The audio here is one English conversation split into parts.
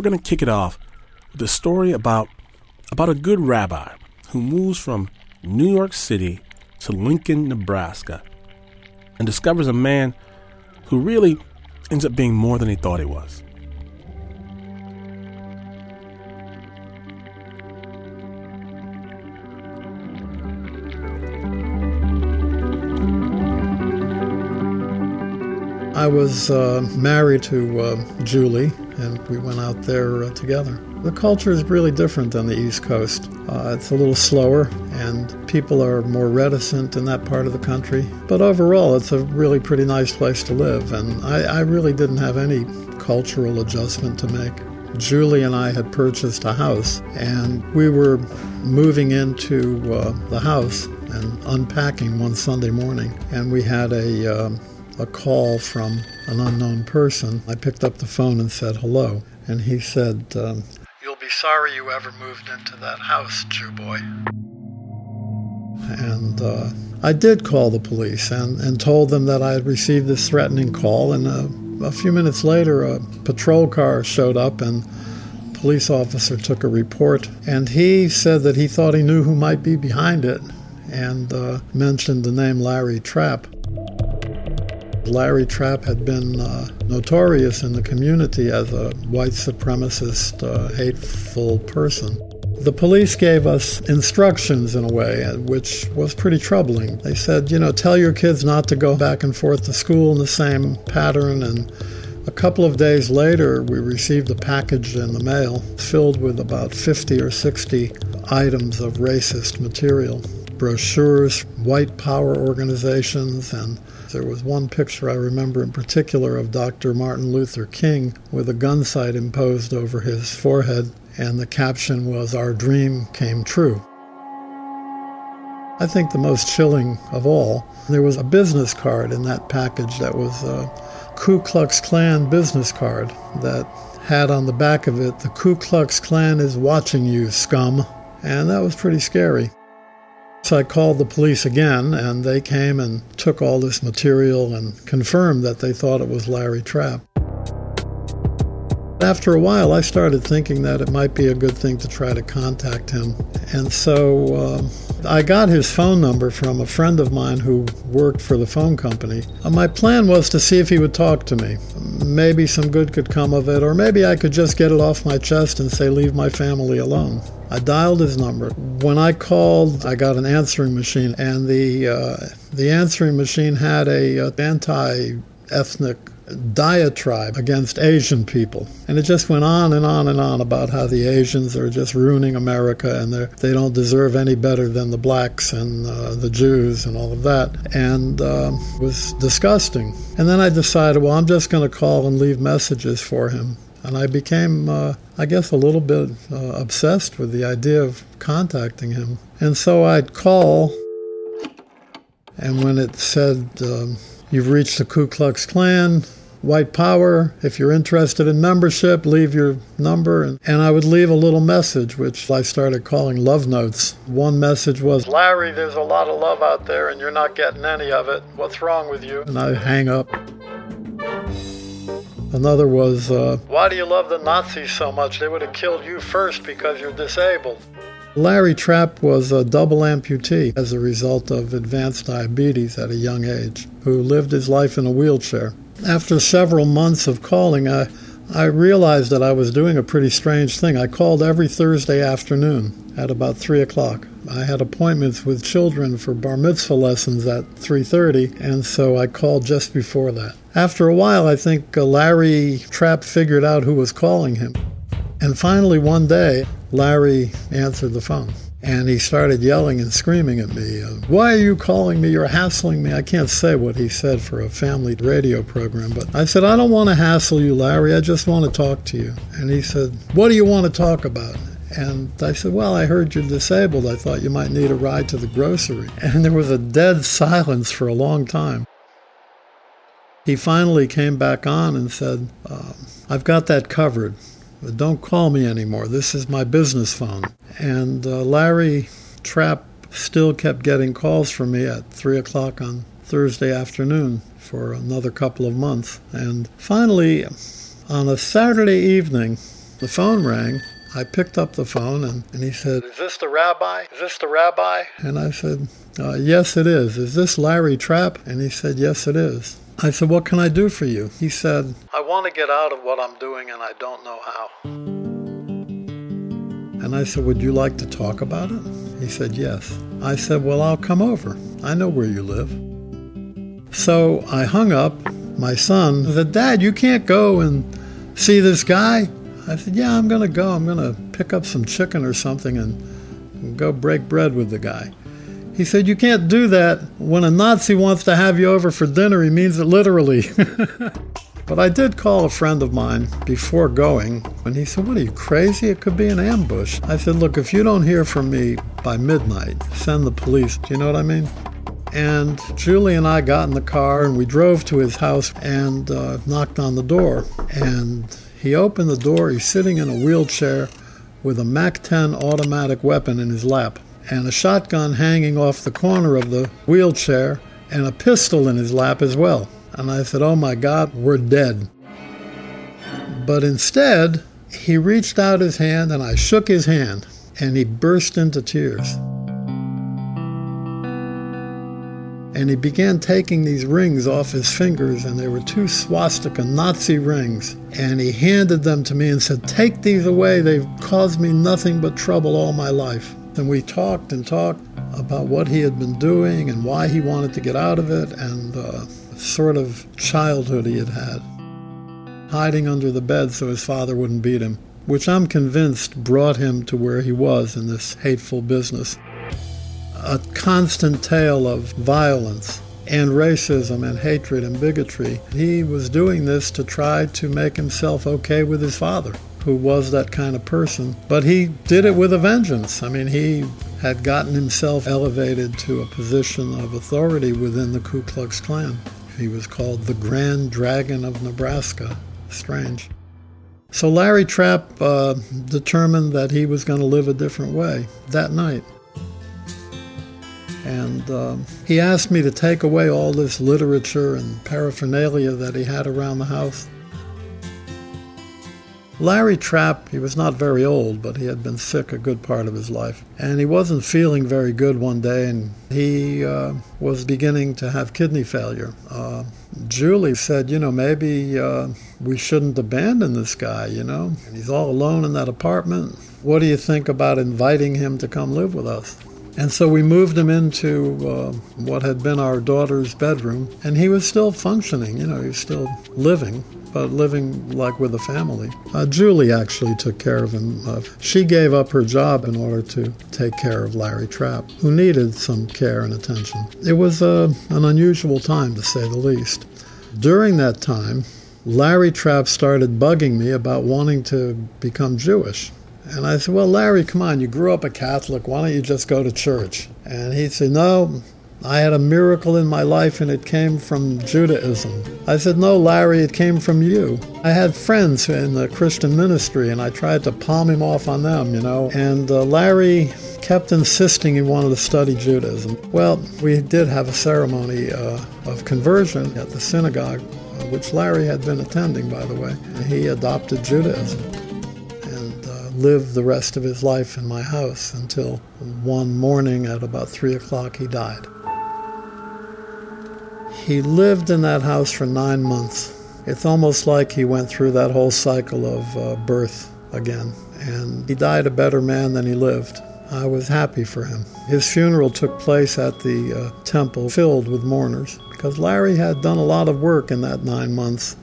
we're going to kick it off with a story about about a good rabbi who moves from New York City to Lincoln, Nebraska, and discovers a man who really ends up being more than he thought he was. I was uh, married to uh, Julie, and we went out there uh, together. The culture is really different than the East Coast. Uh, it's a little slower, and people are more reticent in that part of the country. But overall, it's a really pretty nice place to live, and I, I really didn't have any cultural adjustment to make. Julie and I had purchased a house, and we were moving into uh, the house and unpacking one Sunday morning, and we had a um, a call from an unknown person. I picked up the phone and said hello, and he said, um, "You'll be sorry you ever moved into that house, Jew boy." And uh, I did call the police and, and told them that I had received this threatening call. And uh, a few minutes later, a patrol car showed up and police officer took a report and he said that he thought he knew who might be behind it and uh, mentioned the name Larry Trapp. Larry Trapp had been uh, notorious in the community as a white supremacist, uh, hateful person. The police gave us instructions in a way, uh, which was pretty troubling. They said, you know, tell your kids not to go back and forth to school in the same pattern. And a couple of days later, we received a package in the mail filled with about 50 or 60 items of racist material brochures, white power organizations, and there was one picture I remember in particular of Dr. Martin Luther King with a gun sight imposed over his forehead, and the caption was, Our dream came true. I think the most chilling of all, there was a business card in that package that was a Ku Klux Klan business card that had on the back of it, The Ku Klux Klan is watching you, scum. And that was pretty scary. So I called the police again, and they came and took all this material and confirmed that they thought it was Larry Trapp. After a while, I started thinking that it might be a good thing to try to contact him. And so uh, I got his phone number from a friend of mine who worked for the phone company. Uh, my plan was to see if he would talk to me. Maybe some good could come of it, or maybe I could just get it off my chest and say, Leave my family alone. I dialed his number. When I called, I got an answering machine, and the uh, the answering machine had a uh, anti-ethnic diatribe against Asian people. And it just went on and on and on about how the Asians are just ruining America and they don't deserve any better than the blacks and uh, the Jews and all of that. And uh, was disgusting. And then I decided, well, I'm just going to call and leave messages for him. And I became, uh, I guess, a little bit uh, obsessed with the idea of contacting him. And so I'd call, and when it said, um, You've reached the Ku Klux Klan, white power. If you're interested in membership, leave your number. And, and, I would leave a little message, which I started calling love notes. One message was Larry, there's a lot of love out there and you're not getting any of it. What's wrong with you? And I hang up. Another was, uh, Why do you love the Nazis so much? They would have killed you first because you're disabled. Larry Trapp was a double amputee as a result of advanced diabetes at a young age, who lived his life in a wheelchair. After several months of calling, I, I realized that I was doing a pretty strange thing. I called every Thursday afternoon at about 3 o'clock. I had appointments with children for bar mitzvah lessons at 3:30, and so I called just before that. After a while, I think uh, Larry Trapp figured out who was calling him. And finally, one day, Larry answered the phone. And he started yelling and screaming at me, uh, Why are you calling me? You're hassling me. I can't say what he said for a family radio program, but I said, I don't want to hassle you, Larry. I just want to talk to you. And he said, What do you want to talk about? And I said, Well, I heard you're disabled. I thought you might need a ride to the grocery. And there was a dead silence for a long time. He finally came back on and said, um, I've got that covered. Don't call me anymore. This is my business phone. And uh, Larry Trapp still kept getting calls from me at 3 o'clock on Thursday afternoon for another couple of months. And finally, on a Saturday evening, The phone rang. I picked up the phone and, and he said, Is this the rabbi? Is this the rabbi? And I said, uh, Yes, it is. Is this Larry Trapp? And he said, Yes, it is. I said, What can I do for you? He said, I want to get out of what I'm doing and I don't know how. And I said, Would you like to talk about it? He said, Yes. I said, Well, I'll come over. I know where you live. So I hung up. My son said, Dad, you can't go and see this guy. I said, Yeah, I'm going to go. I'm going to pick up some chicken or something and, and go break bread with the guy. He said, You can't do that. When a Nazi wants to have you over for dinner, he means it literally. but I did call a friend of mine before going, and he said, What are you, crazy? It could be an ambush. I said, Look, if you don't hear from me by midnight, send the police. Do you know what I mean? And Julie and I got in the car and we drove to his house and uh, knocked on the door. And he opened the door. He's sitting in a wheelchair with a MAC 10 automatic weapon in his lap and a shotgun hanging off the corner of the wheelchair and a pistol in his lap as well. And I said, Oh my God, we're dead. But instead, he reached out his hand and I shook his hand and he burst into tears. And he began taking these rings off his fingers, and they were two swastika Nazi rings. And he handed them to me and said, Take these away. They've caused me nothing but trouble all my life. And we talked and talked about what he had been doing and why he wanted to get out of it and uh, sort of childhood he had had. Hiding under the bed so his father wouldn't beat him, which I'm convinced brought him to where he was in this hateful business. A constant tale of violence and racism and hatred and bigotry. He was doing this to try to make himself okay with his father who was that kind of person. But he did it with a vengeance. I mean, he had gotten himself elevated to a position of authority within the Ku Klux Klan. He was called the Grand Dragon of Nebraska. Strange. So Larry Trapp uh, determined that he was going to live a different way that night. And uh, he asked me to take away all this literature and paraphernalia that he had around the house Larry Trapp, he was not very old, but he had been sick a good part of his life. And he wasn't feeling very good one day, and he uh, was beginning to have kidney failure. Uh, Julie said, you know, maybe uh, we shouldn't abandon this guy, you know? He's all alone in that apartment. What do you think about inviting him to come live with us? And so we moved him into uh, what had been our daughter's bedroom, and he was still functioning, you know, he was still living but living like with a family. Uh, Julie actually took care of him. Uh, she gave up her job in order to take care of Larry Trapp, who needed some care and attention. It was uh, an unusual time, to say the least. During that time, Larry Trapp started bugging me about wanting to become Jewish. And I said, Well, Larry, come on, you grew up a Catholic. Why don't you just go to church? And he said, No, I had a miracle in my life and it came from Judaism. I said, No, Larry, it came from you. I had friends in the Christian ministry and I tried to palm him off on them, you know. And uh, Larry kept insisting he wanted to study Judaism. Well, we did have a ceremony uh, of conversion at the synagogue, uh, which Larry had been attending, by the way. He adopted Judaism lived the rest of his life in my house until one morning at about 3 o'clock he died. He lived in that house for nine months. It's almost like he went through that whole cycle of uh, birth again. And he died a better man than he lived. I was happy for him. His funeral took place at the uh, temple filled with mourners because Larry had done a lot of work in that nine months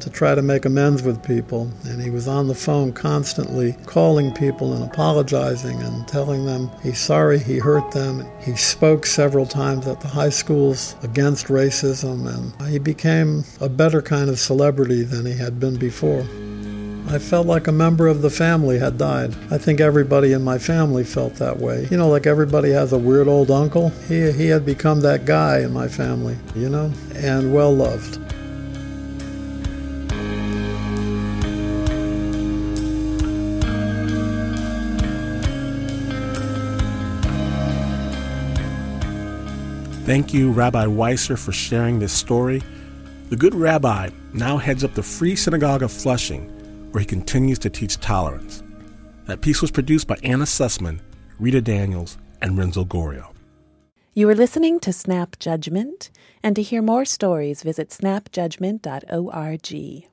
to try to make amends with people. And he was on the phone constantly calling people and apologizing and telling them he's sorry he hurt them. He spoke several times at the high schools against racism, and he became a better kind of celebrity than he had been before. I felt like a member of the family had died. I think everybody in my family felt that way. You know, like everybody has a weird old uncle. He, he had become that guy in my family, you know, and well loved. Thank you, Rabbi Weisser, for sharing this story. The good rabbi now heads up the Free Synagogue of Flushing, where he continues to teach tolerance. That piece was produced by Anna Sussman, Rita Daniels, and Renzo Gorrio. You are listening to Snap Judgment, and to hear more stories, visit snapjudgment.org.